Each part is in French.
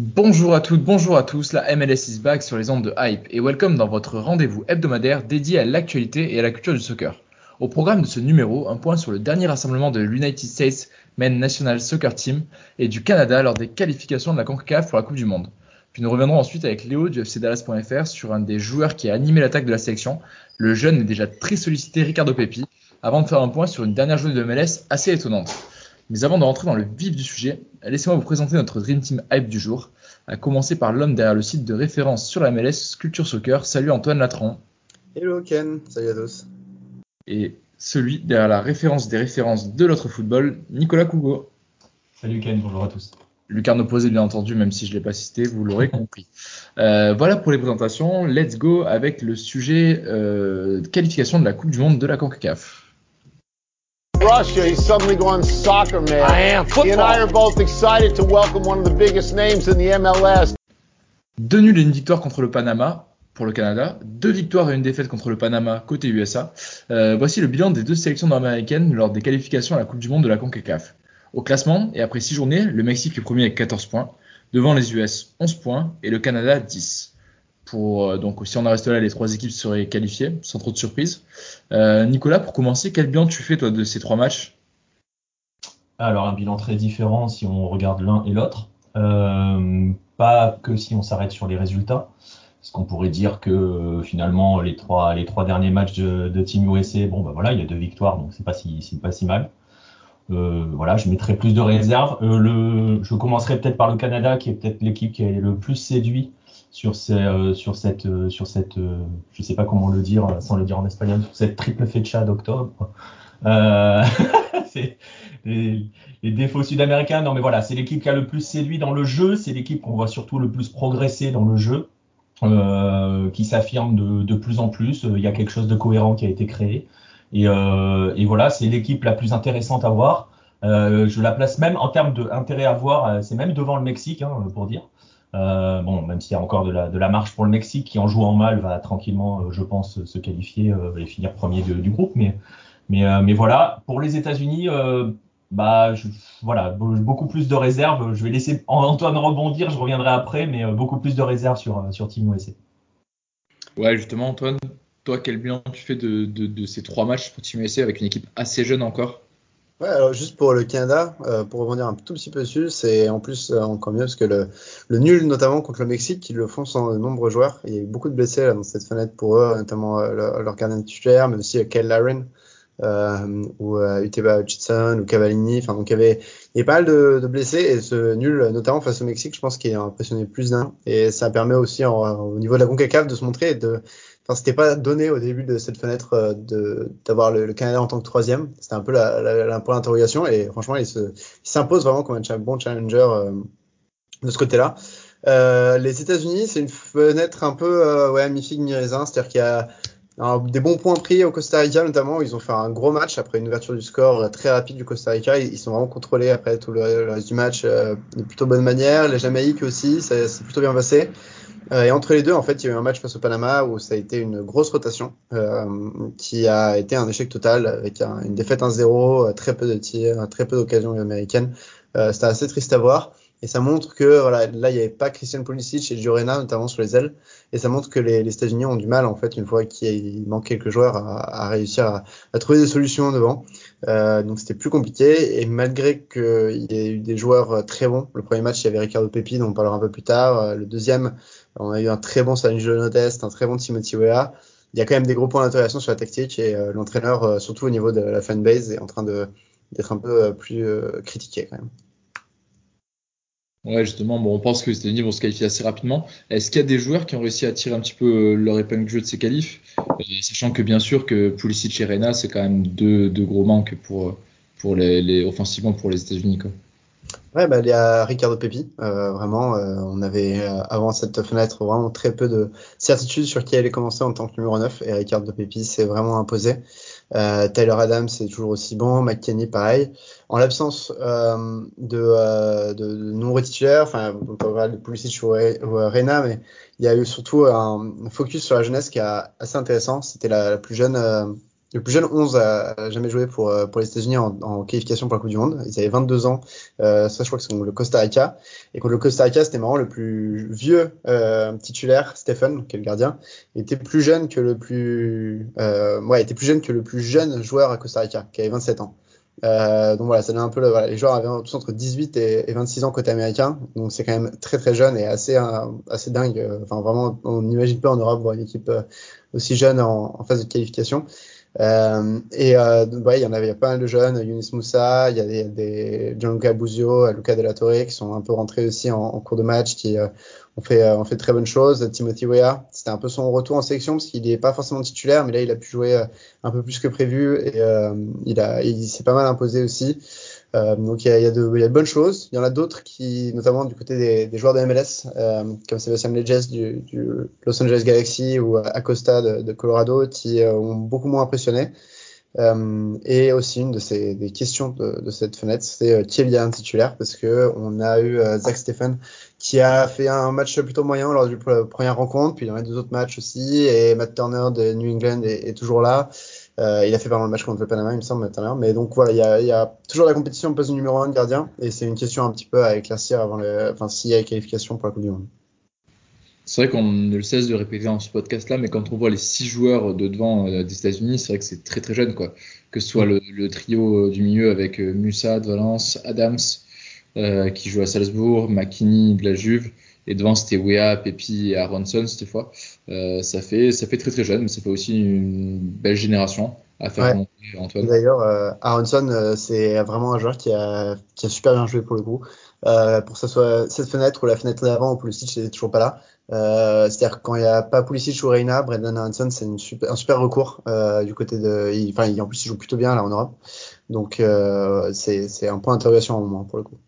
Bonjour à toutes, bonjour à tous, la MLS is back sur les ondes de Hype et welcome dans votre rendez-vous hebdomadaire dédié à l'actualité et à la culture du soccer. Au programme de ce numéro, un point sur le dernier rassemblement de l'United States Men National Soccer Team et du Canada lors des qualifications de la CONCACAF pour la Coupe du Monde. Puis nous reviendrons ensuite avec Léo du FCDallas.fr sur un des joueurs qui a animé l'attaque de la sélection, le jeune et déjà très sollicité Ricardo Pepi, avant de faire un point sur une dernière journée de MLS assez étonnante. Mais avant de rentrer dans le vif du sujet, laissez-moi vous présenter notre Dream Team Hype du jour, à commencer par l'homme derrière le site de référence sur la MLS, Culture Soccer. Salut Antoine Latran. Hello Ken, salut à tous. Et celui derrière la référence des références de l'autre football, Nicolas Cougo. Salut Ken, bonjour à tous. Lucarne opposé bien entendu, même si je ne l'ai pas cité, vous l'aurez compris. Euh, voilà pour les présentations. Let's go avec le sujet euh, qualification de la Coupe du Monde de la CONCACAF. Russia, he's suddenly gone soccer man. I am He and I are both excited to welcome one of the biggest names in the MLS. Deux nuls et une victoire contre le Panama pour le Canada, deux victoires et une défaite contre le Panama côté USA. Euh, voici le bilan des deux sélections nord-américaines lors des qualifications à la Coupe du Monde de la CONCACAF. Au classement, et après 6 journées, le Mexique est premier avec 14 points, devant les US 11 points et le Canada 10. Euh, donc si on en reste là, les trois équipes seraient qualifiées, sans trop de surprise. Euh, Nicolas, pour commencer, quel bilan tu fais toi de ces trois matchs? Alors un bilan très différent si on regarde l'un et l'autre. Euh, pas que si on s'arrête sur les résultats. Parce qu'on pourrait dire que finalement les trois, les trois derniers matchs de, Team USA, bon bah voilà, il y a deux victoires, donc c'est pas si, c'est pas si mal. Voilà, je mettrai plus de réserves. Le, je commencerai peut-être par le Canada, qui est peut-être l'équipe qui est le plus séduit euh, sur cette, euh, sur cette, euh, je sais pas comment le dire sans le dire en espagnol, sur cette triple fecha d'octobre. Les, défauts sud-américains. Non, mais voilà, c'est l'équipe qui a le plus séduit dans le jeu. C'est l'équipe qu'on voit surtout le plus progresser dans le jeu, qui s'affirme de, plus en plus. Il y a quelque chose de cohérent qui a été créé. Et, voilà, c'est l'équipe la plus intéressante à voir. Je la place même en termes d'intérêt à voir, c'est même devant le Mexique, hein, pour dire. Euh, bon, même s'il y a encore de la, marche pour le Mexique, qui en jouant mal va tranquillement, euh, je pense, se qualifier euh, et finir premier du groupe. Mais, mais, voilà, pour les États-Unis, bah, voilà, be- beaucoup plus de réserves. Je vais laisser Antoine rebondir, je reviendrai après, mais beaucoup plus de réserves sur, sur Team USA. Ouais, justement, Antoine, toi, quel bilan tu fais de, de, de ces trois matchs pour Team USA avec une équipe assez jeune encore? Ouais, alors juste pour le Canada, euh, pour rebondir un tout petit peu dessus, c'est en plus euh, encore mieux parce que le, le nul, notamment contre le Mexique, ils le font sans de nombreux joueurs. Il y a eu beaucoup de blessés là, dans cette fenêtre pour eux, notamment euh, leur, leur gardien titulaire, mais aussi euh, Kyle Laren euh, ou euh, Uteba Hutchinson ou Cavallini. Enfin, donc il y avait, il y pas mal de, de blessés et ce nul, notamment face au Mexique, je pense qu'il a impressionné plus d'un. Et ça permet aussi en- au niveau de la CONCACAF de se montrer et de Enfin, c'était pas donné au début de cette fenêtre euh, de d'avoir le, le Canada en tant que troisième. C'était un peu la, la, la point d'interrogation et franchement, il se- il s'impose vraiment comme un bon challenger euh, de ce côté-là. Euh, les États-Unis, c'est une fenêtre un peu euh, ouais mi-figue mi-raisin, c'est-à-dire qu'il y a un- des bons points pris au Costa Rica notamment. Ils ont fait un gros match après une ouverture du score euh, très rapide du Costa Rica. Ils, sont vraiment contrôlés après tout le, reste du match euh, de plutôt bonne manière. Les Jamaïques aussi, ça s'est plutôt bien passé. Euh, et entre les deux, en fait, il y a eu un match face au Panama où ça a été une grosse rotation euh, qui a été un échec total avec un- une défaite 1-0, euh, très peu de tirs, très peu d'occasions américaines. Euh, C'était assez triste à voir. Et ça montre que voilà, là, il n'y avait pas Christian Pulisic et Giorena, notamment sur les ailes. Et ça montre que les, États-Unis ont du mal, en fait, une fois qu'il manque quelques joueurs, à, réussir à, trouver des solutions devant. Euh, donc c'était plus compliqué. Et malgré qu'il y ait eu des joueurs euh, très bons, le premier match, il y avait Ricardo Pepi, dont on parlera un peu plus tard. Euh, Le deuxième, on a eu un très bon Stanley Jonodest, un très bon Timothy Weah. il y a quand même des gros points d'intégration sur la tactique et l'entraîneur, surtout au niveau de la fanbase, est en train d'être un peu plus critiqué quand même. Ouais, justement, bon, on pense que les États-Unis vont se qualifier assez rapidement. Est-ce qu'il y a des joueurs qui ont réussi à tirer un petit peu leur épingle du jeu de ces qualifs, sachant que bien sûr que Pulisic et Reyna, c'est quand même deux, deux, gros manques pour, pour les, les offensivement pour les États-Unis, quoi. Ouais, bah, il y a Ricardo Pepi. Euh, vraiment, euh, on avait euh, avant cette fenêtre vraiment très peu de certitude sur qui allait commencer en tant que numéro 9 et Ricardo Pepi s'est vraiment imposé. Euh, Tyler Adams c'est toujours aussi bon, McKenny pareil. En l'absence de, de, nombreux titulaires, enfin on peut parler de Pulisic ou, Reina, mais il y a eu surtout un focus sur la jeunesse qui est assez intéressant. C'était la, la, plus jeune le plus jeune 11 a jamais joué pour, euh, pour les États-Unis en, en, qualification pour la Coupe du Monde. Ils avaient 22 ans. Euh, ça, je crois que c'est le Costa Rica. Et contre le Costa Rica, c'était marrant, le plus vieux euh, titulaire, Stephen, qui est le gardien, était plus jeune que le plus, euh, ouais, était plus jeune que le plus jeune joueur à Costa Rica, qui avait 27 ans. Euh, donc voilà, ça donne un peu le, voilà, les joueurs avaient tous entre 18 et, et 26 ans côté américain, donc c'est quand même très très jeune et assez assez dingue. Enfin vraiment, on n'imagine pas en Europe voir une équipe aussi jeune en, en phase de qualification. Euh, et euh, ouais, il y en avait pas mal de jeunes, Younis Moussa, il y a des, Gianluca Buzio, Luca De La Torre qui sont un peu rentrés aussi en, en cours de match, qui euh, ont fait euh, ont fait de très bonnes choses. Timothy Weah, c'était un peu son retour en sélection parce qu'il n'est pas forcément titulaire, mais là il a pu jouer euh, un peu plus que prévu et il a il s'est pas mal imposé aussi. Euh, donc il y a, de, y a de bonnes choses. Il y en a d'autres qui, notamment du côté des, des joueurs de MLS, euh, comme Sébastien Leges du, du, Los Angeles Galaxy ou Acosta de, de Colorado, qui euh, ont beaucoup moins impressionné. Euh, et aussi une de ces des questions de, de cette fenêtre, c'est qui est bien titulaire, parce que on a eu Zach Stephen qui a fait un match plutôt moyen lors du première rencontre, puis dans les deux autres matchs aussi, et Matt Turner de New England est, est toujours là. Euh, il a fait pendant le match contre le Panama, il me semble, tout à l'heure. Mais donc voilà, il y a, toujours la compétition au poste numéro 1 de gardien. Et c'est une question un petit peu à éclaircir avant le, enfin, s'il y a qualification pour la Coupe du Monde. C'est vrai qu'on ne le cesse de répéter dans ce podcast-là, mais quand on voit les six joueurs de devant euh, des États-Unis, c'est vrai que c'est très très jeune, quoi. Que ce soit le, trio euh, du milieu avec Musa de Valence, Adams qui joue à Salzbourg, McKinney de la Juve, et devant c'était Wea, Pepi et Aronson cette fois. Euh, ça fait ça fait très très jeune, mais ça fait aussi une belle génération à faire ouais. Antoine. D'ailleurs, euh, Aronson, euh, c'est vraiment un joueur qui a, qui a super bien joué pour le coup. Euh, pour que ce soit cette fenêtre ou la fenêtre d'avant où Pulisic n'est toujours pas là. Euh, C'est-à-dire quand il n'y a pas Pulisic ou Reina, Brendan Aronson, c'est un super recours euh, du côté de. Enfin, en plus, il joue plutôt bien là en Europe. Donc, euh, c'est un point d'interrogation au moment pour le coup.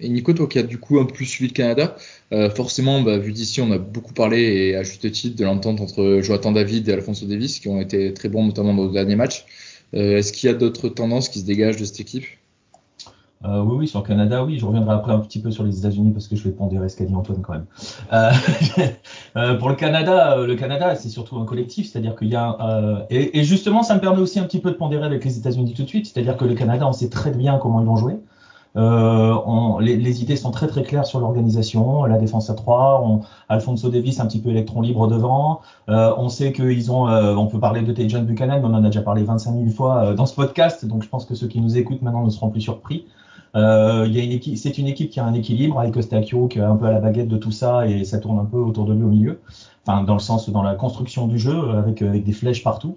Et Nico, toi qui as du coup un peu plus suivi le Canada, euh, forcément, bah, vu d'ici, on a beaucoup parlé et à juste titre de l'entente entre Jonathan David et Alfonso Davis, qui ont été très bons notamment dans le dernier match. Euh, Est-ce qu'il y a d'autres tendances qui se dégagent de cette équipe? Euh, oui, sur le Canada, oui. Je reviendrai après un petit peu sur les États-Unis parce que je vais pondérer ce qu'a dit Antoine quand même. Euh, pour le Canada, le Canada, c'est surtout un collectif, c'est-à-dire qu'il y a et, et, justement, ça me permet aussi un petit peu de pondérer avec les États-Unis tout de suite, c'est-à-dire que le Canada, on sait très bien comment ils vont jouer. Euh, on, les, idées sont très très claires sur l'organisation, la défense à 3, on, Alfonso Davis un petit peu électron libre devant. Euh, on sait qu'ils ont, euh, on peut parler de Tejan Buchanan, mais on en a déjà parlé 25 000 fois dans ce podcast, donc je pense que ceux qui nous écoutent maintenant ne seront plus surpris. C'est une équipe qui a un équilibre avec Eustachio qui est un peu à la baguette de tout ça et ça tourne un peu autour de lui au milieu. Enfin, dans le sens dans la construction du jeu avec avec des flèches partout.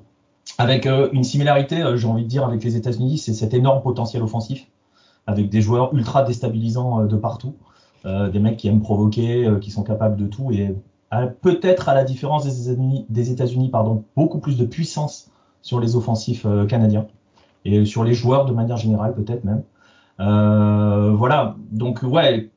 Avec une similarité, j'ai envie de dire, avec les États-Unis, c'est cet énorme potentiel offensif avec des joueurs ultra déstabilisants euh, de partout, euh, des mecs qui aiment provoquer, euh, qui sont capables de tout et peut-être à la différence des États-Unis, pardon, beaucoup plus de puissance sur les offensifs canadiens et sur les joueurs de manière générale peut-être même. Voilà, donc ouais,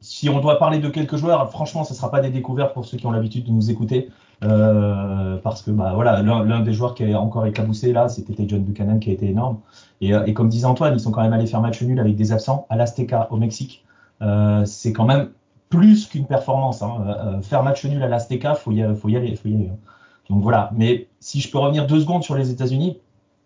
si on doit parler de quelques joueurs, franchement, ce ne sera pas des découvertes pour ceux qui ont l'habitude de nous écouter. Euh, parce que bah voilà, l'un des joueurs qui a encore éclaboussé là, c'était John Buchanan qui a été énorme. Et, euh, et, comme disait Antoine, ils sont quand même allés faire match nul avec des absents à l'Azteca au Mexique. Euh, c'est quand même plus qu'une performance. Hein. Euh, faire match nul à l'Azteca, faut y, faut y aller, faut y aller. Hein. Donc voilà. Mais si je peux revenir deux secondes sur les États-Unis,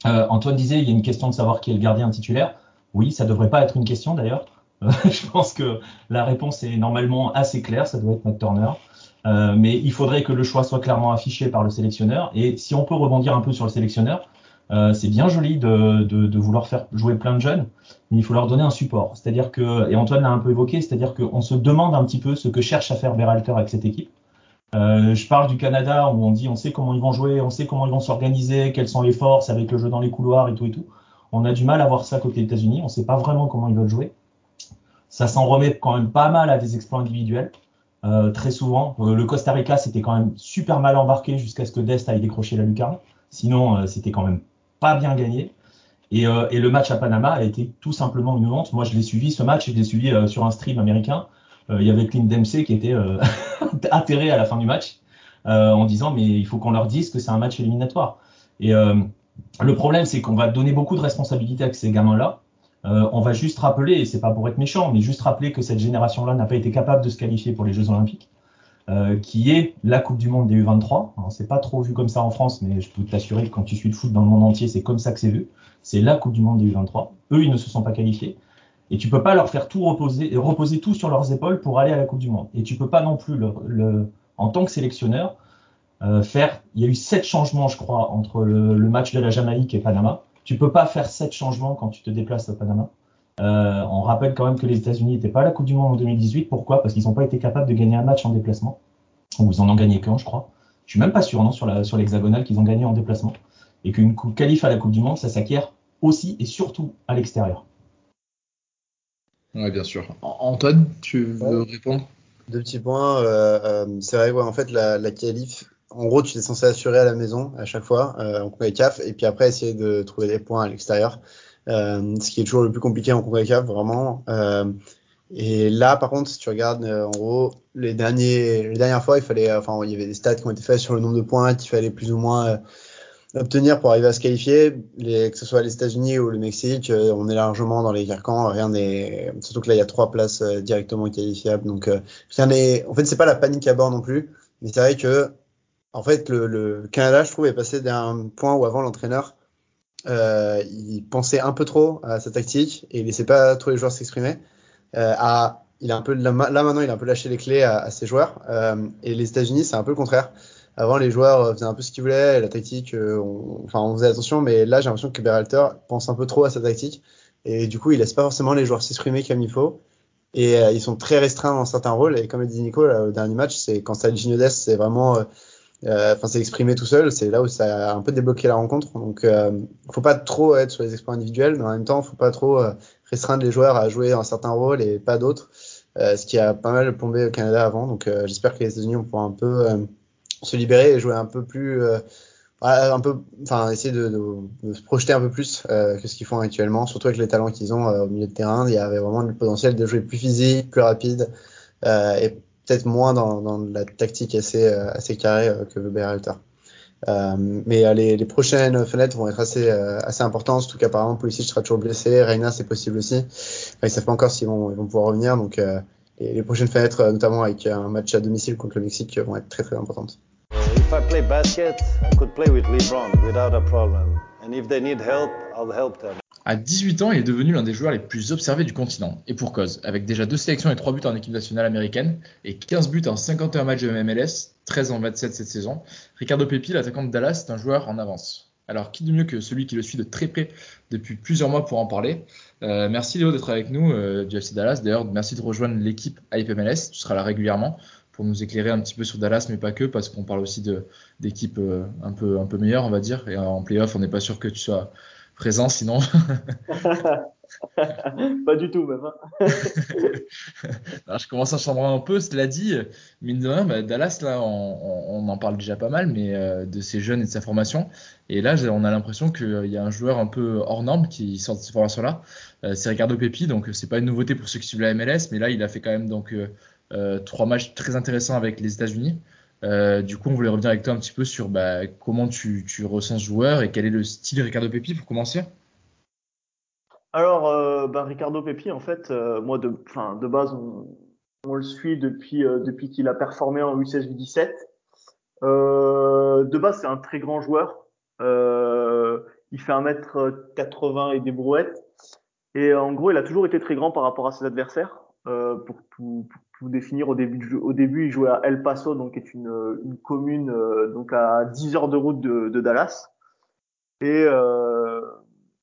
euh, Antoine disait il y a une question de savoir qui est le gardien titulaire. Oui, ça devrait pas être une question d'ailleurs. je pense que la réponse est normalement assez claire. Ça doit être Matt Turner. Euh, mais il faudrait que le choix soit clairement affiché par le sélectionneur. Et si on peut rebondir un peu sur le sélectionneur, euh, c'est bien joli de, de, de, vouloir faire jouer plein de jeunes, mais il faut leur donner un support. C'est-à-dire que, et Antoine l'a un peu évoqué, c'est-à-dire qu'on se demande un petit peu ce que cherche à faire Berhalter avec cette équipe. Euh, je parle du Canada où on dit on sait comment ils vont jouer, on sait comment ils vont s'organiser, quelles sont les forces avec le jeu dans les couloirs et tout et tout. On a du mal à voir ça côté États-Unis, on sait pas vraiment comment ils veulent jouer. Ça s'en remet quand même pas mal à des exploits individuels. Euh, très souvent, euh, le Costa Rica c'était quand même super mal embarqué jusqu'à ce que Dest aille décrocher la lucarne. Sinon, euh, c'était quand même pas bien gagné. Et, le match à Panama a été tout simplement une honte. Moi, je l'ai suivi ce match, je l'ai suivi sur un stream américain. Il y avait Clint Dempsey qui était atterré à la fin du match en disant mais il faut qu'on leur dise que c'est un match éliminatoire. Et le problème, c'est qu'on va donner beaucoup de responsabilités à ces gamins-là. Euh, on va juste rappeler, et c'est pas pour être méchant, mais juste rappeler que cette génération-là n'a pas été capable de se qualifier pour les Jeux Olympiques, euh, qui est la Coupe du Monde des U23. C'est pas trop vu comme ça en France, mais je peux t'assurer que quand tu suis le foot dans le monde entier, c'est comme ça que c'est vu. C'est la Coupe du Monde des U23. Eux, ils ne se sont pas qualifiés. Et tu peux pas leur faire tout reposer, reposer tout sur leurs épaules pour aller à la Coupe du Monde. Et tu peux pas non plus, le, en tant que sélectionneur, euh, faire. Il y a eu sept changements, je crois, entre le, le match de la Jamaïque et Panama. Tu peux pas faire sept changements quand tu te déplaces à Panama. Euh, on rappelle quand même que les États-Unis n'étaient pas à la Coupe du Monde en 2018. Pourquoi? Parce qu'ils n'ont pas été capables de gagner un match en déplacement. Ou ils en ont gagné qu'un, je crois. Je suis même pas sûr, non, sur l'hexagonale qu'ils ont gagné en déplacement. Et qu'une qualif à la Coupe du Monde, ça s'acquiert aussi et surtout à l'extérieur. Oui, bien sûr. Antoine, tu veux répondre? Deux petits points. Euh, euh, c'est vrai, ouais, en fait, la, la qualif, en gros, tu es censé assurer à la maison à chaque fois euh, en CAF et puis après essayer de trouver des points à l'extérieur, euh, ce qui est toujours le plus compliqué en CAF, vraiment. Euh, et là, par contre, si tu regardes, euh, en gros, les derniers, les dernières fois, il fallait, enfin, il y avait des stats qui ont été faits sur le nombre de points qu'il fallait plus ou moins euh, obtenir pour arriver à se qualifier. Les, que ce soit les États-Unis ou le Mexique, euh, on est largement dans les carcans. Rien n'est, surtout que là, il y a trois places directement qualifiables. Donc, rien n'est, en fait, c'est pas la panique à bord non plus. Mais c'est vrai que en fait, le, Canada, je trouve, est passé d'un point où avant l'entraîneur, euh, il pensait un peu trop à sa tactique et il laissait pas tous les joueurs s'exprimer. Euh, à, il a un peu là, maintenant, il a un peu lâché les clés à, ses joueurs. Euh, et les États-Unis, c'est un peu le contraire. Avant, les joueurs faisaient un peu ce qu'ils voulaient, la tactique, on, enfin, on faisait attention, mais là, j'ai l'impression que Berhalter pense un peu trop à sa tactique et du coup, il laisse pas forcément les joueurs s'exprimer comme il faut. Et ils sont très restreints dans certains rôles. Et comme le dit Nico, là, au dernier match, c'est quand ça Ginodes, c'est vraiment euh, enfin c'est exprimé tout seul, c'est là où ça a un peu débloqué la rencontre. Donc euh, faut pas trop être sur les exploits individuels, mais en même temps faut pas trop euh, restreindre les joueurs à jouer un certain rôle et pas d'autres, euh, ce qui a pas mal plombé au Canada avant. Donc j'espère que les États-Unis vont un peu se libérer et jouer un peu plus un peu, enfin, essayer de, de, se projeter un peu plus que ce qu'ils font actuellement, surtout avec les talents qu'ils ont au milieu de terrain. Il y avait vraiment le potentiel de jouer plus physique, plus rapide et peut-être moins dans, la tactique assez, euh, assez carrée euh, que Berhalter. Euh, mais les, les, prochaines fenêtres vont être assez, importantes, surtout qu'apparemment Pulisic sera toujours blessé, Reina c'est possible aussi. Enfin, ils savent pas encore s'ils vont, pouvoir revenir, donc les, les, prochaines fenêtres, notamment avec un match à domicile contre le Mexique, vont être très très importantes. If I play basket, I could play with LeBron without a problem. À 18 ans, il est devenu l'un des joueurs les plus observés du continent, et pour cause, avec déjà deux sélections et trois buts en équipe nationale américaine, et 15 buts en 51 matchs de MLS, 13 en 27 cette saison. Ricardo Pepi, l'attaquant de Dallas, est un joueur en avance. Alors, qui de mieux que celui qui le suit de très près depuis plusieurs mois pour en parler? Euh, Merci Léo d'être avec nous euh, du FC Dallas. D'ailleurs, merci de rejoindre l'équipe Hype MLS. Tu seras là régulièrement pour nous éclairer un petit peu sur Dallas, mais pas que, parce qu'on parle aussi d'équipes euh, un, peu, un peu meilleures, on va dire. Et en playoff, on n'est pas sûr que tu sois présent sinon. pas du tout même. Hein. je commence à chambrer un peu, cela dit, mine de rien, bah, Dallas, là, on, en parle déjà pas mal, mais euh, de ses jeunes et de sa formation. Et là, on a l'impression qu'il y a un joueur un peu hors norme qui sort de cette formation-là. Euh, c'est Ricardo Pepi, donc c'est pas une nouveauté pour ceux qui suivent la MLS, mais là, il a fait quand même donc euh, trois matchs très intéressants avec les États-Unis. Euh, du coup, on voulait revenir avec toi un petit peu sur bah, comment tu, ressens ce joueur et quel est le style Ricardo Pepi pour commencer? Alors, euh, bah, Ricardo Pepi, en fait, euh, moi, de, de base, on, le suit depuis, euh, qu'il a performé en U16 U17. de base, c'est un très grand joueur. il fait 1m80 et des brouettes. Et en gros, il a toujours été très grand par rapport à ses adversaires. pour, tout, pour vous définir au début au début il jouait à El Paso donc est une, une commune euh, donc à 10 heures de route de, Dallas et euh,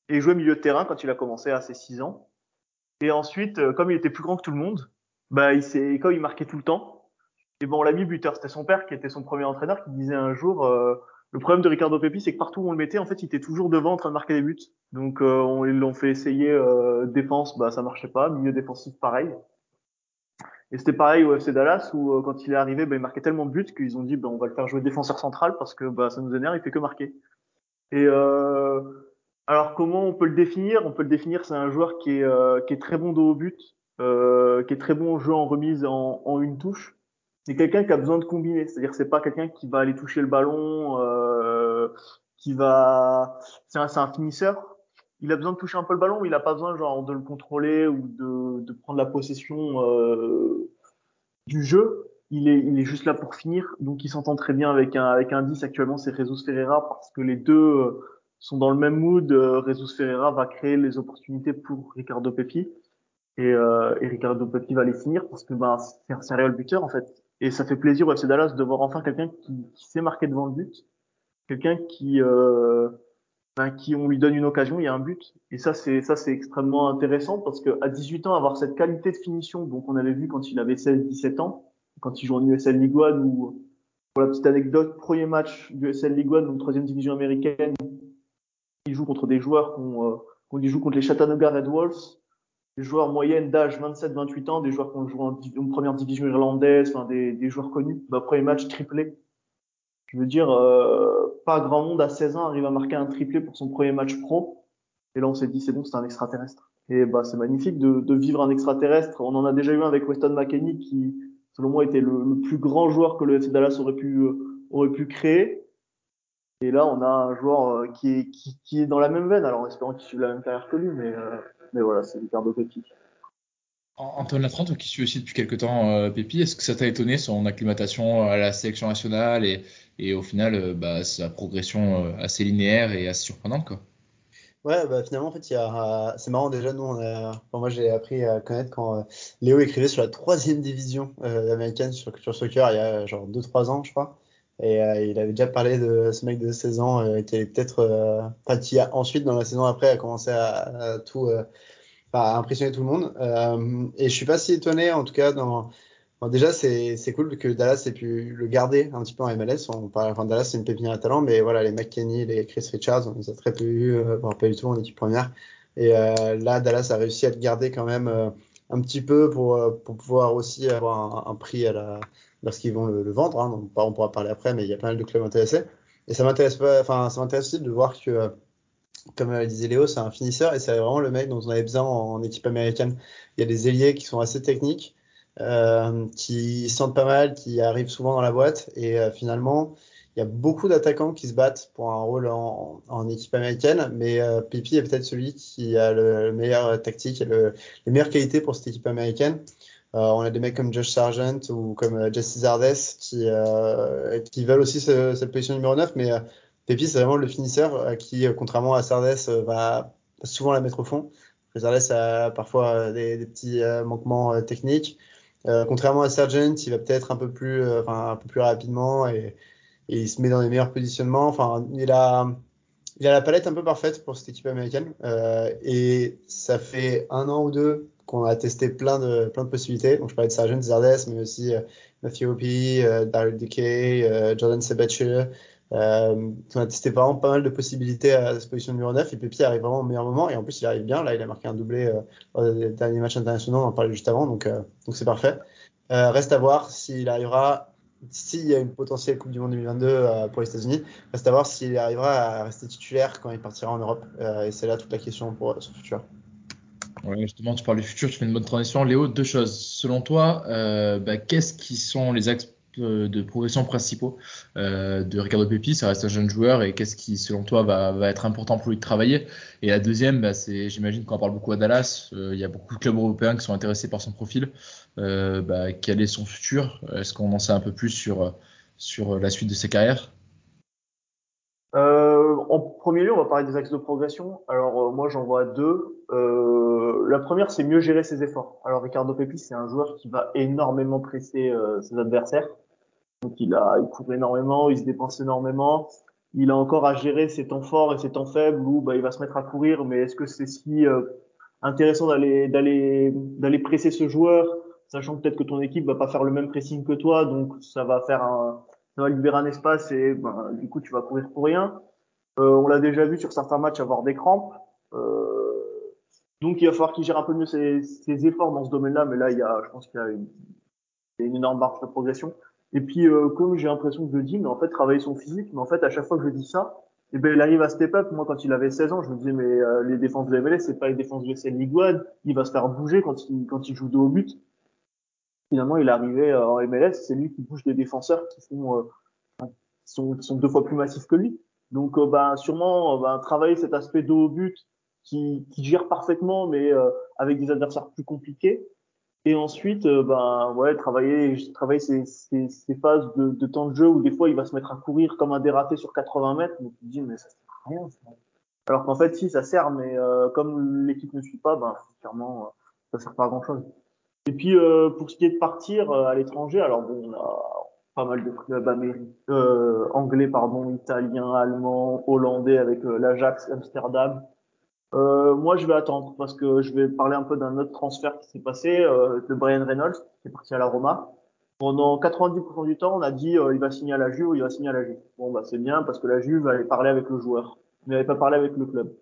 jouait milieu de terrain quand il a commencé à ses 6 ans et ensuite euh, comme il était plus grand que tout le monde bah il s'est comme il marquait tout le temps Et bon, on l'a mis buteur. C'était son père qui était son premier entraîneur qui disait un jour, euh, le problème de Ricardo Pepi, c'est que partout où on le mettait, en fait, il était toujours devant en train de marquer des buts. Donc, on, ils l'ont fait essayer défense, bah ça marchait pas. Milieu défensif, pareil. Et c'était pareil au FC Dallas où euh, quand il est arrivé, bah, il marquait tellement de buts qu'ils ont dit, bah, on va le faire jouer défenseur central parce que bah, ça nous énerve, il fait que marquer. Et euh, alors, comment on peut le définir? On peut le définir, c'est un joueur qui est, euh, qui est très bon de haut but, euh, qui est très bon au jeu en remise en, en une touche. C'est quelqu'un qui a besoin de combiner, c'est-à-dire c'est pas quelqu'un qui va aller toucher le ballon, euh, qui va, c'est un, un finisseur. Il a besoin de toucher un peu le ballon, il a pas besoin genre de le contrôler ou de, de prendre la possession euh, du jeu. Il est, il est juste là pour finir, donc il s'entend très bien avec un, avec un 10 actuellement, c'est Jesus Ferreira parce que les deux euh, sont dans le même mood. Euh, Jesus Ferreira va créer les opportunités pour Ricardo Pepi et, euh, et Ricardo Pepi va les finir parce que ben c'est un serial buteur en fait. Et ça fait plaisir au FC Dallas de voir enfin quelqu'un qui, qui sait marquer devant le but, quelqu'un qui, euh, ben, qui on lui donne une occasion, il y a un but. Et ça c'est ça c'est extrêmement intéressant parce que à 18 ans avoir cette qualité de finition, donc on avait vu quand il avait 16-17 ans, quand il joue en USL League One ou pour la petite anecdote, premier match du USL League One, donc troisième division américaine, il joue contre des joueurs qu'on euh, qu'on joue contre les Chattanooga Red Wolves, des joueurs moyennes d'âge 27-28 ans, des joueurs qui ont joué en, en première division irlandaise, enfin des, des joueurs connus. Bah, premier match triplé. Je veux dire, euh, pas grand monde à 16 ans arrive à marquer un triplé pour son premier match pro. Et là, on s'est dit, c'est bon, c'est un extraterrestre. Et bah, c'est magnifique de, de, vivre un extraterrestre. On en a déjà eu un avec Weston McKenney qui, selon moi, était le, plus grand joueur que le FC Dallas aurait pu, euh, aurait pu créer. Et là, on a un joueur euh, qui, est, dans la même veine. Alors, en espérant qu'il suive la même carrière que lui, mais, voilà, c'est Ricardo Pepi. Antoine Latrant, qui suit aussi depuis quelques temps euh, Pépi, est-ce que ça t'a étonné son acclimatation à la sélection nationale et, au final euh, bah, sa progression euh, assez linéaire et assez surprenante quoi? Ouais, bah finalement en fait, a, c'est marrant déjà nous moi j'ai appris à connaître quand euh, Léo écrivait sur la troisième division euh, américaine sur Culture Soccer il y a genre 2-3 ans je crois, et euh, il avait déjà parlé de ce mec de 16 ans euh, qui est peut-être, enfin qui a ensuite dans la saison après a commencé à tout à impressionner tout le monde. Euh, et je suis pas si étonné, en tout cas, dans. Déjà, c'est cool que Dallas ait pu le garder un petit peu en MLS. On parle, enfin, Dallas, c'est une pépinière à talent, mais voilà, les McKenny, les Chris Richards, on les a très peu eu, euh, pas du tout en équipe première. Et euh, là, Dallas a réussi à le garder quand même un petit peu pour, pour pouvoir aussi avoir un, prix à la, lorsqu'ils vont le, le vendre. Hein. Donc, on pourra parler après, mais il y a pas mal de clubs intéressés. Et ça m'intéresse pas, enfin, ça m'intéresse aussi de voir que comme euh, disait Léo, c'est un finisseur et c'est vraiment le mec dont on avait besoin en, équipe américaine. Il y a des ailiers qui sont assez techniques, euh, qui sentent pas mal, qui arrivent souvent dans la boîte et euh, finalement, il y a beaucoup d'attaquants qui se battent pour un rôle en, équipe américaine, mais euh, Pipi est peut-être celui qui a le, le meilleur tactique et le, les meilleures qualités pour cette équipe américaine. Euh, on a des mecs comme Josh Sargent ou comme euh, Jesse Zardes qui, euh, qui veulent aussi ce, cette position numéro 9, mais Pépi, c'est vraiment le finisseur qui, contrairement à Sardes, va souvent la mettre au fond. Sardes a parfois des, petits manquements techniques. Euh, contrairement à Sargent, il va peut-être un peu plus, euh, enfin un peu plus rapidement et, il se met dans les meilleurs positionnements. Enfin, il a, il a la palette un peu parfaite pour cette équipe américaine. Euh, et ça fait un an ou deux qu'on a testé plein de, plein de possibilités. Donc, je parlais de Sargent, Zardes, mais aussi euh, Matthew Opie, euh, Daryl Dickey, euh, Jordan Sebastian. Euh, testé vraiment pas mal de possibilités à cette position numéro 9 et Pepi arrive vraiment au meilleur moment et en plus il arrive bien. Là, il a marqué un doublé euh, dans les derniers matchs internationaux, on en parlait juste avant, donc euh, c'est parfait. Euh, reste à voir s'il arrivera, s'il y a une potentielle Coupe du Monde 2022 euh, pour les États-Unis, reste à voir s'il arrivera à rester titulaire quand il partira en Europe. Euh, et c'est là toute la question pour son futur. Ouais, justement, tu parles du futur, tu fais une bonne transition. Léo, deux choses. Selon toi, euh, bah, qu'est-ce qui sont les axes de progression principaux euh, de Ricardo Pepi, ça reste un jeune joueur et qu'est-ce qui selon toi va, être important pour lui de travailler? Et la deuxième, bah, c'est j'imagine qu'on parle beaucoup à Dallas, euh, il y a beaucoup de clubs européens qui sont intéressés par son profil. Euh, bah, quel est son futur? Est-ce qu'on en sait un peu plus sur sur la suite de ses carrières euh, en premier lieu, on va parler des axes de progression. Alors moi, j'en vois deux. la première, c'est mieux gérer ses efforts. Alors Ricardo Pepi, c'est un joueur qui va énormément presser ses adversaires. Donc il a, il court énormément, il se dépense énormément. Il a encore à gérer ses temps forts et ses temps faibles où bah, il va se mettre à courir. Mais est-ce que c'est si euh, intéressant d'aller d'aller d'aller presser ce joueur sachant peut-être que ton équipe va pas faire le même pressing que toi, donc ça va faire un, ça va libérer un espace et ben, du coup tu vas courir pour rien. Euh, on l'a déjà vu sur certains matchs avoir des crampes. Euh, donc il va falloir qu'il gère un peu mieux ses, ses efforts dans ce domaine-là, mais là il y a, je pense qu'il y a une, une énorme marge de progression. Et puis euh, comme j'ai l'impression que je le dis, mais en fait travailler son physique, mais en fait à chaque fois que je dis ça, et ben il arrive à step up. Moi quand il avait 16 ans, je me disais mais euh, les défenses de MLS c'est pas les défenses de SL League il va se faire bouger quand il quand il joue de haut but. Finalement il est arrivé euh, en MLS, c'est lui qui bouge des défenseurs qui sont, euh, sont sont deux fois plus massifs que lui. Donc euh, ben sûrement ben, travailler cet aspect de haut but qui, qui gère parfaitement mais euh, avec des adversaires plus compliqués. Et ensuite, euh, ben ouais, travailler, travailler ces, ces, ces phases de, de, temps de jeu où des fois il va se mettre à courir comme un dératé sur 80 mètres. Donc tu te dis mais ça sert à rien. Alors qu'en fait si ça sert, mais euh, comme l'équipe ne suit pas, ben clairement euh, ça sert pas à grand chose. Et puis euh, pour ce qui est de partir à l'étranger, alors bon, on a pas mal de clubs américains, euh, anglais pardon, italiens, allemands, hollandais avec l'Ajax, Amsterdam. Euh, moi, je vais attendre parce que je vais parler un peu d'un autre transfert qui s'est passé, euh, de Brian Reynolds, qui est parti à la Roma. Pendant 90% du temps, on a dit euh, il va signer à la Juve, il va signer à la Juve. Bon, bah c'est bien parce que la Juve allait parler avec le joueur, mais n'avait pas parlé avec le club.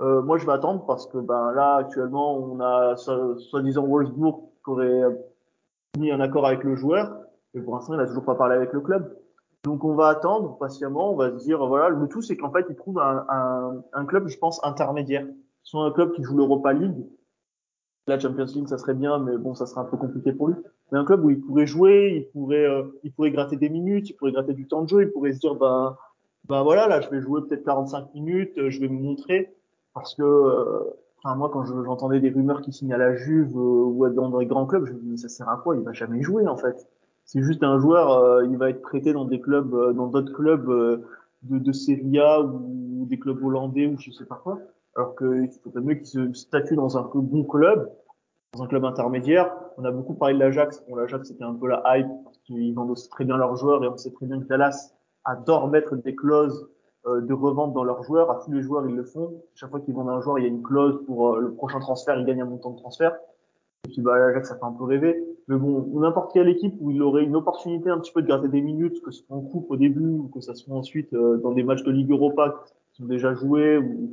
Euh, moi, je vais attendre parce que ben là, actuellement, on a soi-disant Wolfsburg qui aurait mis un accord avec le joueur, mais pour l'instant, il n'a toujours pas parlé avec le club. Donc on va attendre patiemment, on va se dire voilà, le tout c'est qu'en fait il trouve un, club, je pense intermédiaire, soit un club qui joue l'Europa League. La Champions League ça serait bien, mais bon ça serait un peu compliqué pour lui. Mais un club où il pourrait jouer, il pourrait, euh, il pourrait gratter des minutes, il pourrait gratter du temps de jeu, il pourrait se dire ben ben voilà là je vais jouer peut-être 45 minutes, je vais me montrer parce que euh, enfin moi quand j'entendais des rumeurs qui signent à la Juve euh, ou dans des grands clubs, je me disais ça sert à quoi? Il va jamais jouer en fait c'est juste un joueur, euh, il va être prêté dans des clubs, euh, dans d'autres clubs euh, de, de Serie A ou des clubs hollandais ou je sais pas quoi. Alors qu'il faudrait mieux qu'il se statue dans un bon club, dans un club intermédiaire. On a beaucoup parlé de l'Ajax. Bon, l'Ajax c'était un peu la hype parce qu'ils vendent aussi très bien leurs joueurs et on sait très bien que Dallas adore mettre des clauses de revente dans leurs joueurs. À tous les joueurs ils le font. Chaque fois qu'ils vendent un joueur, il y a une clause pour le prochain transfert, il gagne un montant de transfert. Et puis bah, l'Ajax ça fait un peu rêver. Mais bon, n'importe quelle équipe où il aurait une opportunité un petit peu de gratter des minutes, que ce soit en coupe au début ou que ce soit ensuite euh, dans des matchs de Ligue Europa qui sont déjà joués ou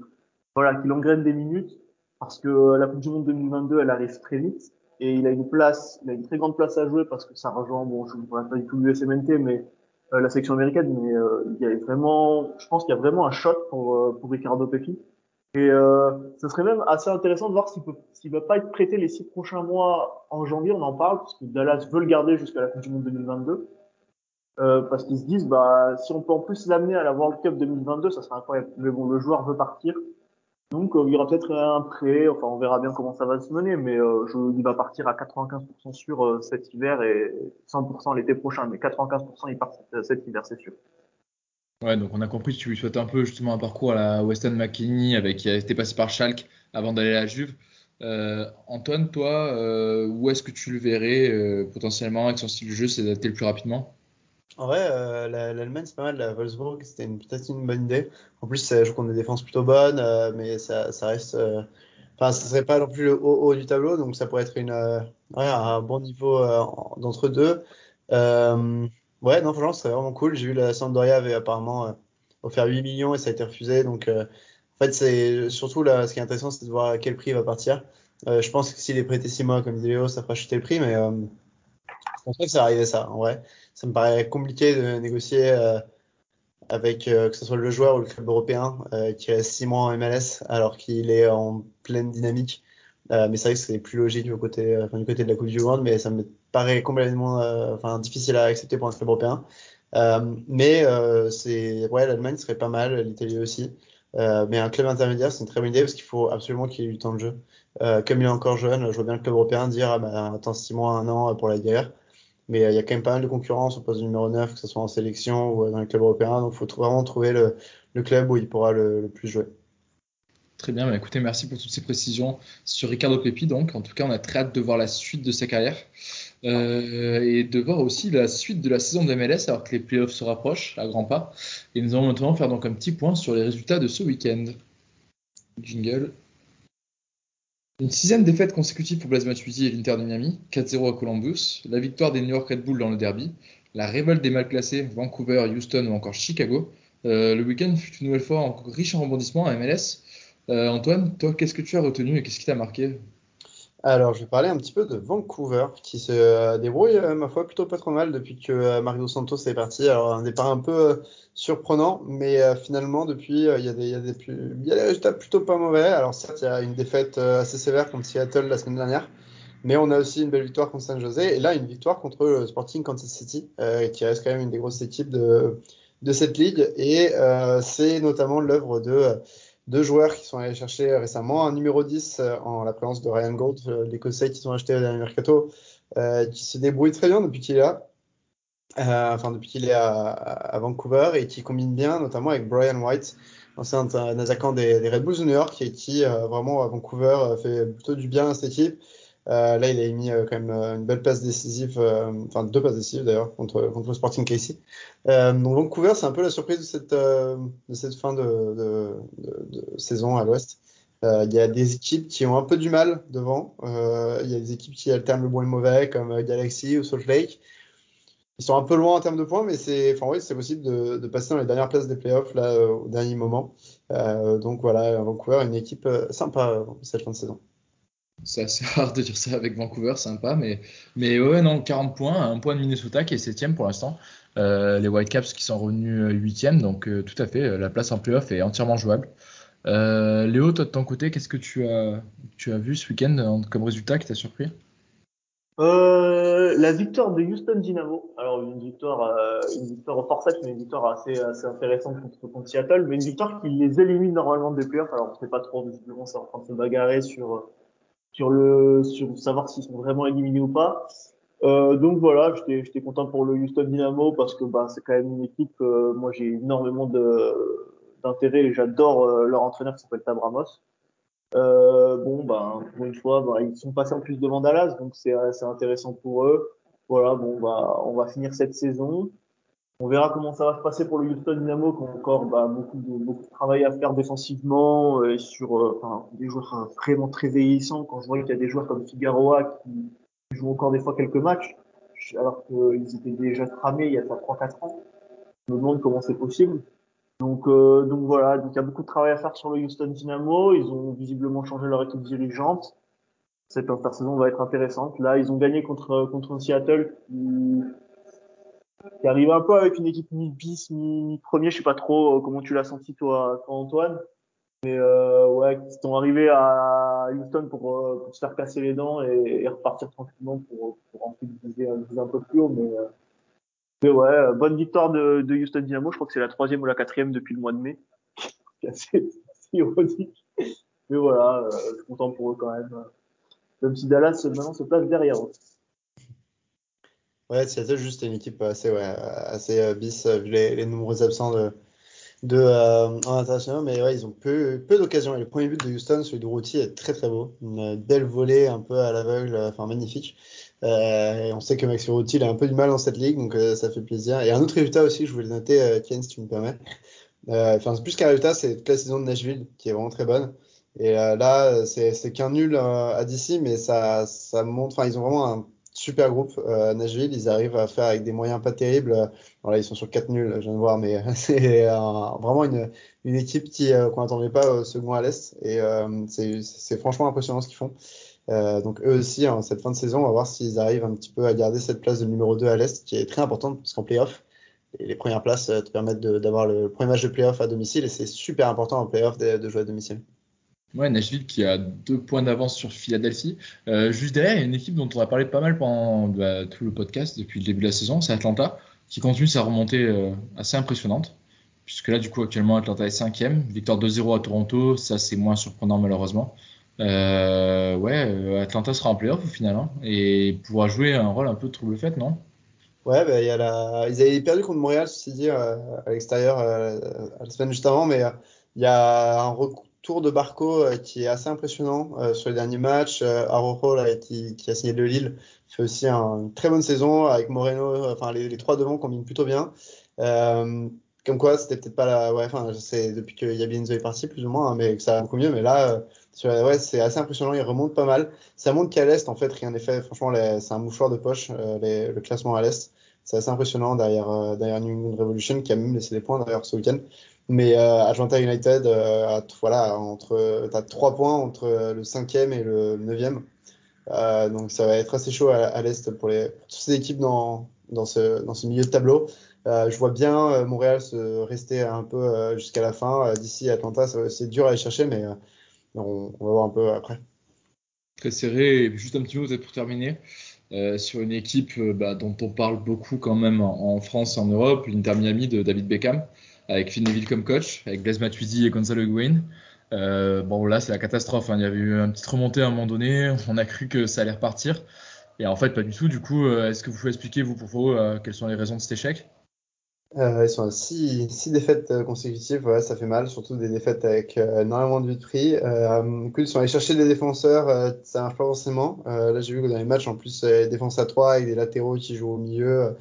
voilà, qu'il engraine des minutes parce que la Coupe du Monde 2022 elle arrive très vite et il a une place, il a une très grande place à jouer parce que ça rejoint bon, je ne parle pas du tout l'USMNT mais euh, la section américaine mais euh, il y a vraiment, je pense qu'il y a vraiment un shot pour pour Ricardo Pepi et euh, serait même assez intéressant de voir s'il peut, va pas être prêté les six prochains mois en janvier. On en parle parce que Dallas veut le garder jusqu'à la Coupe du Monde 2022. Euh, parce qu'ils se disent, bah, si on peut en plus l'amener à la World Cup 2022, ça serait incroyable. Mais bon, le joueur veut partir. Donc, euh, il y aura peut-être un prêt. Enfin, on verra bien comment ça va se mener. Mais euh, je, il va partir à 95% sûr euh, cet hiver et 100% l'été prochain. Mais 95% il part cet hiver, c'est sûr. Ouais, donc on a compris que tu lui souhaites un peu justement un parcours à la Weston McKinney avec qui a été passé par Schalke avant d'aller à la Juve. Euh, Antoine, toi, euh, où est-ce que tu le verrais euh, potentiellement avec son style de jeu s'adapter le plus rapidement? En vrai, euh, l'Allemagne c'est pas mal. La Wolfsburg c'était peut-être une bonne idée. En plus, je trouve qu'on a des défenses plutôt bonnes, euh, mais ça, ça reste. euh, Enfin, ça serait pas non plus le haut, haut du tableau, donc ça pourrait être une, ouais, un bon niveau d'entre deux. Euh, Ouais, non, franchement, c'est vraiment cool. J'ai vu la Sampdoria avait apparemment euh, offert 8 millions et ça a été refusé. Donc, euh, en fait, c'est surtout là, ce qui est intéressant, c'est de voir à quel prix il va partir. Euh, je pense que s'il est prêté 6 mois, comme Léo, ça fera chuter le prix, mais euh, je pense que ça arrive à ça, en vrai. Ça me paraît compliqué de négocier euh, avec que ce soit le joueur ou le club européen qui reste 6 mois en MLS alors qu'il est en pleine dynamique. mais c'est vrai que c'est plus logique du côté, enfin, du côté de la Coupe du Monde, mais ça me paraît complètement euh, difficile à accepter pour un club européen. Euh, mais euh, c'est ouais, l'Allemagne serait pas mal, l'Italie aussi. mais un club intermédiaire, c'est une très bonne idée parce qu'il faut absolument qu'il ait du temps de jeu. comme il est encore jeune, je vois bien le club européen dire ah bah, attends 6 mois, 1 an pour la guerre. Mais il y a quand même pas mal de concurrence au poste numéro 9, que ce soit en sélection ou dans les clubs européens. Donc il faut vraiment trouver le, le, club où il pourra le, le plus jouer. Très bien, bah écoutez, merci pour toutes ces précisions sur Ricardo Pepi. Donc, en tout cas, on a très hâte de voir la suite de sa carrière euh, et de voir aussi la suite de la saison de MLS alors que les playoffs se rapprochent à grands pas. Et nous allons maintenant faire donc un petit point sur les résultats de ce week-end. Jingle. Une sixième défaite consécutive pour Blaise Matuidi et l'Inter de Miami, 4-0 à Columbus, la victoire des New York Red Bull dans le derby, la révolte des mal classés, Vancouver, Houston ou encore Chicago. Euh, le week-end fut une nouvelle fois riche en rebondissements à MLS. Euh, Antoine, toi, qu'est-ce que tu as retenu et qu'est-ce qui t'a marqué? Alors, je vais parler un petit peu de Vancouver, qui se euh, débrouille, euh, ma foi, plutôt pas trop mal depuis que euh, Mario Santos est parti. Alors, un départ un peu surprenant, mais finalement, depuis, il y, a des- il y, a des il y a des résultats plutôt pas mauvais. Alors, certes, il y a une défaite assez sévère contre Seattle la semaine dernière, mais on a aussi une belle victoire contre San Jose, et là, une victoire contre le Sporting Kansas City, qui reste quand même une des grosses équipes de, de cette ligue, et c'est notamment l'œuvre de deux joueurs qui sont allés chercher récemment un numéro 10 euh, en la présence de Ryan Gold, euh, l'Écossais qui sont achetés au dernier mercato, euh, qui se débrouille très bien depuis qu'il est là, euh, enfin depuis qu'il est à, à Vancouver et qui combine bien, notamment avec Brian White, ancien attaquant des, des Red Bulls de New York et qui euh, vraiment à Vancouver euh, fait plutôt du bien à cette équipe. Euh, là, il a mis euh, quand même euh, une belle passe décisive, enfin deux passes décisives d'ailleurs contre, contre le Sporting. Euh, donc Vancouver, c'est un peu la surprise de cette, de cette fin de, saison à l'Ouest. Il y a des équipes qui ont un peu du mal devant. Il y a des équipes qui alternent le bon et le mauvais, comme Galaxy ou Salt Lake. Ils sont un peu loin en termes de points, mais c'est, enfin oui, possible de, passer dans les dernières places des playoffs là au dernier moment. Donc voilà, Vancouver, une équipe sympa cette fin de saison. C'est assez rare de dire ça avec Vancouver, sympa, mais, mais ouais, non, 40 points, un point de Minnesota qui est 7 pour l'instant. Euh, les Whitecaps qui sont revenus 8 donc euh, tout à fait, euh, la place en playoff est entièrement jouable. Euh, Léo, toi de ton côté, qu'est-ce que tu as, tu as vu ce week-end euh, comme résultat qui t'a surpris? Euh, la victoire de Houston Dynamo. Alors une victoire, euh, une victoire au mais une victoire assez, assez intéressante contre, Seattle, mais une victoire qui les élimine normalement des playoffs. Alors on sait pas trop, visiblement c'est en train de se bagarrer sur sur le sur savoir s'ils sont vraiment éliminés ou pas. Euh, donc voilà, j'étais j'étais content pour le Houston Dynamo parce que bah c'est quand même une équipe. euh, moi j'ai énormément de d'intérêt et j'adore euh, leur entraîneur qui s'appelle Tabramos. Euh, bon, ben, pour une fois, ben, ils sont passés en plus devant Dallas, donc c'est c'est intéressant pour eux. Voilà, bon, bah, on va finir cette saison. On verra comment ça va se passer pour le Houston Dynamo, qui ont encore bah, beaucoup, de, beaucoup de travail à faire défensivement euh, et sur euh, enfin, des joueurs vraiment très vieillissants. Quand je vois qu'il y a des joueurs comme Figueroa qui jouent encore des fois quelques matchs, alors qu'ils étaient déjà cramés il y a 3-4 ans, je me demande comment c'est possible. Donc, euh, donc voilà, donc il y a beaucoup de travail à faire sur le Houston Dynamo. Ils ont visiblement changé leur équipe dirigeante. Cette intersaison va être intéressante. Là, ils ont gagné contre contre Seattle qui arrive un peu avec une équipe mi bis mi, mi premier. Je sais pas trop euh, comment tu l'as senti toi, toi Antoine, mais euh, ouais, qui sont arrivés à Houston pour, euh, pour se faire casser les dents et, et repartir tranquillement pour pour ensuite viser, un peu plus haut, mais euh, mais ouais, bonne victoire de, de Houston Dynamo. Je crois que c'est la troisième ou la quatrième depuis le mois de mai. C'est assez, assez ironique. Mais voilà, je suis content pour eux quand même. Même si Dallas maintenant se place derrière eux. Ouais, Seattle juste une équipe assez, ouais, assez euh, bis euh, vu les, les nombreux absents de, de euh, en international, mais ouais, ils ont peu, peu d'occasions. Et le premier but de Houston, celui de Routy, est très très beau. Une belle volée un peu à l'aveugle, enfin magnifique. Euh, et on sait que Maxi Routy, il a un peu du mal dans cette ligue, donc euh, ça fait plaisir. Et un autre résultat aussi, je voulais le noter, euh, Ken, si tu me permets. Enfin, plus qu'un résultat, c'est toute la saison de Nashville qui est vraiment très bonne. Et là, c'est qu'un nul à DC, mais ça, ça montre. Enfin, ils ont vraiment un super groupe euh, Nashville. Ils arrivent à faire avec des moyens pas terribles. Bon, là, ils sont sur 4 nuls, je viens de voir, mais c'est euh, vraiment une, une équipe qui euh, qu'on n'attendait pas au second à l'Est. Et euh, c'est franchement impressionnant ce qu'ils font. Euh, donc eux aussi, en cette fin de saison, on va voir s'ils arrivent un petit peu à garder cette place de numéro 2 à l'Est, qui est très importante, parce qu'en playoff, les, premières places euh, te permettent d'avoir le premier match de playoff à domicile, et c'est super important en playoff de, de jouer à domicile. Ouais, Nashville qui a deux points d'avance sur Philadelphie. Euh, juste derrière, il y a une équipe dont on a parlé pas mal pendant bah, tout le podcast depuis le début de la saison, c'est Atlanta, qui continue sa remontée euh, assez impressionnante. Puisque là, du coup, actuellement, Atlanta est cinquième. Victoire 2-0 à Toronto, ça c'est moins surprenant malheureusement. Euh, ouais, euh, Atlanta sera en playoff au final, hein, et pourra jouer un rôle un peu de trouble fête, non? Ouais, bah, y a la... ils avaient perdu contre Montréal, ceci dit, euh, à l'extérieur euh, la semaine juste avant, mais il y a un retour de Barco euh, qui est assez impressionnant euh, sur les derniers matchs. Euh, Arojo, qui, a signé de Lille, fait aussi un- une très bonne saison avec Moreno. Enfin, les, trois devant combinent plutôt bien. Comme quoi, c'était peut-être pas la. Ouais, enfin, c'est depuis que Yabienzo est parti, plus ou moins, hein, mais que ça va beaucoup mieux. Mais là, ouais, c'est assez impressionnant. Il remonte pas mal. Ça montre qu'à l'Est, en fait, rien n'est fait. Franchement, c'est un mouchoir de poche, le classement à l'Est. C'est assez impressionnant derrière, derrière New England Revolution, qui a même laissé des points d'ailleurs ce week-end. Mais euh, Atlanta United, euh, voilà, entre, t'as trois points entre le cinquième et le neuvième. Euh, donc ça va être assez chaud à, l'Est pour, toutes ces équipes dans, ce, milieu de tableau. Euh, je vois bien euh, Montréal se rester un peu euh, jusqu'à la fin. D'ici Atlanta, c'est dur à aller chercher, mais on, va voir un peu après. Très serré. Juste un petit mot peut-être pour terminer. Sur une équipe bah, dont on parle beaucoup quand même en, en France et en Europe, l'Inter Miami de David Beckham, avec Phil Neville comme coach, avec Blaise Matuidi et Gonzalo Higuain. Euh, bon là c'est la catastrophe, hein. il y avait eu une petite remontée à un moment donné, on a cru que ça allait repartir, et en fait pas du tout. Du coup, est-ce que vous pouvez expliquer vous pour vous quelles sont les raisons de cet échec? Euh, ils sont à six, six défaites euh, consécutives, ouais, ça fait mal, surtout des défaites avec euh, énormément de buts de prix. Euh, ils sont allés chercher des défenseurs, euh, ça marche pas forcément. Euh, là, j'ai vu que dans les matchs, en plus, euh, défense à 3 avec des latéraux qui jouent au milieu,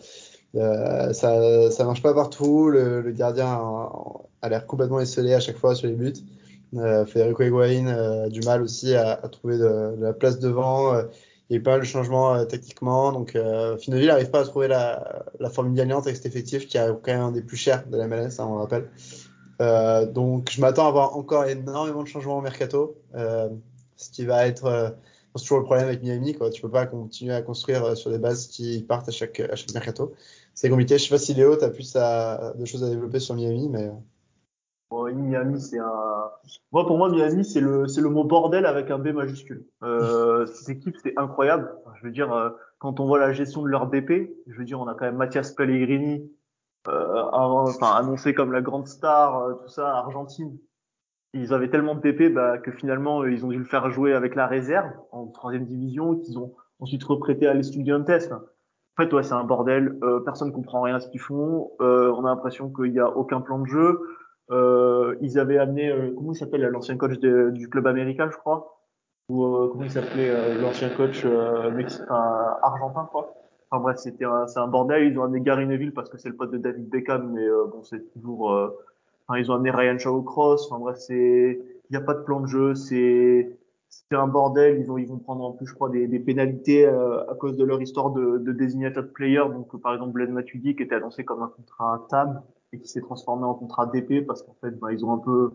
ça, ça marche pas partout. Le, le gardien a, a l'air complètement esselé à chaque fois sur les buts. Federico Higuain a du mal aussi à, à trouver de, de, la place devant il y a eu pas mal de changements euh, tactiquement. Donc, euh, n'arrive pas à trouver la, la formule gagnante avec cet effectif qui est quand même un des plus chers de la MLS, hein, on le rappelle. Euh, donc, je m'attends à avoir encore énormément de changements au mercato, euh, ce qui va être euh, c'est toujours le problème avec Miami. Quoi. Tu peux pas continuer à construire euh, sur des bases qui partent à chaque, à chaque mercato. C'est compliqué. Je sais pas si Léo, tu as plus à, de choses à développer sur Miami, mais Bon, Miami, c'est un. Moi, pour moi, Miami, c'est le, c'est le mot bordel avec un B majuscule. Euh, cette équipe, c'est incroyable. Je veux dire, euh, quand on voit la gestion de leur DP, je veux dire, on a quand même Mathias Pellegrini, euh, enfin, annoncé comme la grande star, euh, tout ça, Argentine. Ils avaient tellement de DP bah, que finalement, ils ont dû le faire jouer avec la réserve en troisième division, qu'ils ont ensuite reprêté à l'Estudiantes. En fait, ouais, c'est un bordel. Euh, personne comprend rien à ce qu'ils font. Euh, on a l'impression qu'il n'y a aucun plan de jeu. Euh, ils avaient amené, euh, comment il s'appelle, l'ancien coach du club américain, je crois, ou euh, comment il s'appelait, euh, l'ancien coach mexicain, argentin, quoi. Enfin bref, c'était c'est un bordel. Ils ont amené Gary Neville parce que c'est le pote de David Beckham, mais bon, c'est toujours. Enfin, ils ont amené Ryan Shaw Cross. Enfin bref, c'est, il n'y a pas de plan de jeu. C'est, c'est un bordel. Ils ont, ils vont prendre en plus, je crois, des, des pénalités à cause de leur histoire de, de designated player. Donc, par exemple, Blaine Matuidi qui était annoncé comme un contrat TAB et qui s'est transformé en contrat DP parce qu'en fait, bah, ils ont un peu,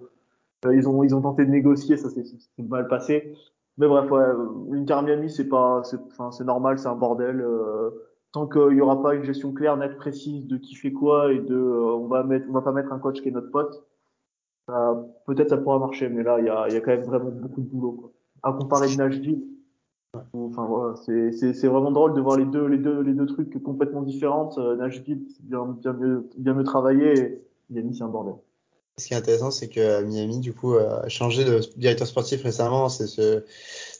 euh, ils ont, ils ont tenté de négocier, ça s'est mal passé. Mais bref, ouais, l'Inter Miami, c'est pas, c'est, enfin, c'est normal, c'est un bordel. Euh, tant qu'il y aura pas une gestion claire, nette, précise de qui fait quoi et de, euh, on va mettre, on va pas mettre un coach qui est notre pote. peut-être ça pourra marcher, mais là, il y a, y a quand même vraiment beaucoup de boulot. Quoi. À comparer de Nashville, Enfin voilà, c'est vraiment drôle de voir les deux les deux les deux trucs complètement différents. Euh, Nashville bien bien mieux bien mieux travaillé et Miami c'est un bordel. Ce qui est intéressant, c'est que Miami du coup a changé de directeur sportif récemment. C'est ce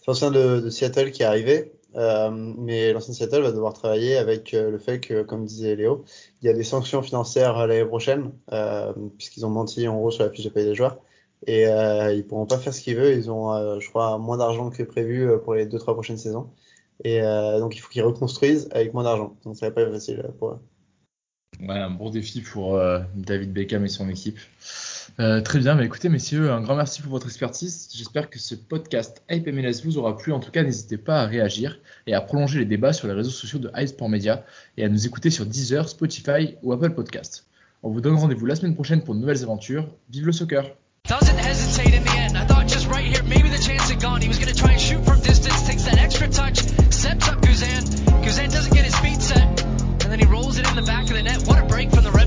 l'ancien de, Seattle qui est arrivé, euh, mais l'ancien Seattle va devoir travailler avec euh, le fait que, comme disait Léo, il y a des sanctions financières l'année prochaine euh, puisqu'ils ont menti en gros sur la fiche de paye des joueurs et euh, ils pourront pas faire ce qu'ils veulent. Ils ont, euh, je crois, moins d'argent que prévu euh, pour les deux trois prochaines saisons. Et euh, donc il faut qu'ils reconstruisent avec moins d'argent. Donc ça va pas être facile pour eux. Ouais, un bon défi pour David Beckham et son équipe. Très bien, mais écoutez messieurs, un grand merci pour votre expertise. J'espère que ce podcast Hype MLS vous aura plu. En tout cas, n'hésitez pas à réagir et à prolonger les débats sur les réseaux sociaux de Hype Sport Media et à nous écouter sur Deezer, Spotify ou Apple Podcast. On vous donne rendez-vous la semaine prochaine pour de nouvelles aventures. Vive le soccer! Doesn't hesitate in the end. I thought just right here, maybe the chance had gone. He was going to try and shoot from distance, takes that extra touch, steps up Guzan. Guzan doesn't get his feet set, and then he rolls it in the back of the net. What a break from the Red